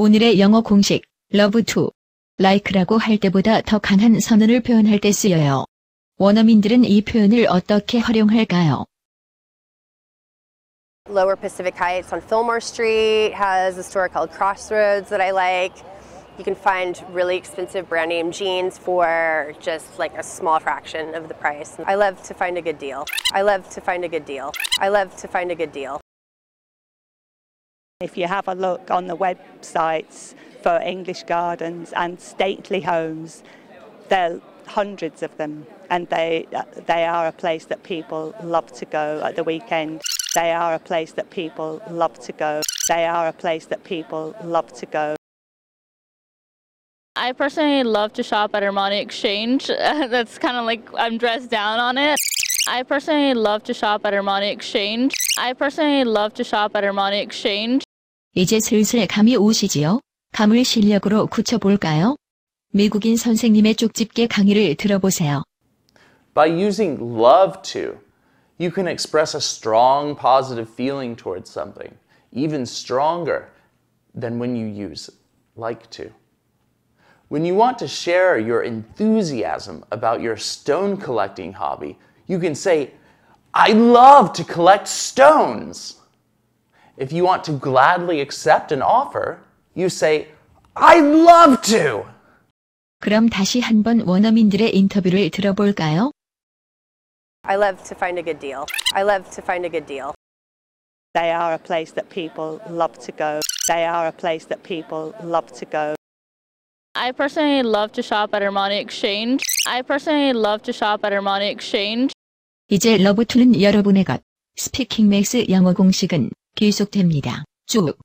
오늘의 영어 공식 love to like라고 할 때보다 더 강한 선언을 표현할 때 쓰여요. 원어민들은 이 표현을 어떻게 활용할까요? Lower Pacific Heights on Fillmore Street has a store called Crossroads that I like. You can find really expensive brand name jeans for just like a small fraction of the price. I love to find a good deal. I love to find a good deal. I love to find a good deal. If you have a look on the websites for English gardens and stately homes, there are hundreds of them, and they they are a place that people love to go at the weekend. They are a place that people love to go. They are a place that people love to go. I personally love to shop at Armani Exchange. That's kind of like I'm dressed down on it. I personally love to shop at Armani Exchange. I personally love to shop at Armani Exchange. 이제 슬슬 감이 오시지요? 감을 실력으로 굳혀볼까요? 미국인 선생님의 쪽집게 강의를 들어보세요. By using love to, you can express a strong positive feeling towards something, even stronger than when you use like to. When you want to share your enthusiasm about your stone collecting hobby, you can say, I love to collect stones. If you want to gladly accept an offer, you say, I love to. 그럼 다시 한번 원어민들의 인터뷰를 들어볼까요? I love to find a good deal. I love to find a good deal. They are a place that people love to go. They are a place that people love to go. I personally love to shop at Armani Exchange. I personally love to shop at Armani Exchange. 이제 러브투는 여러분의 것. 스피킹 맥스 영어 공식은 계속됩니다. 쭉.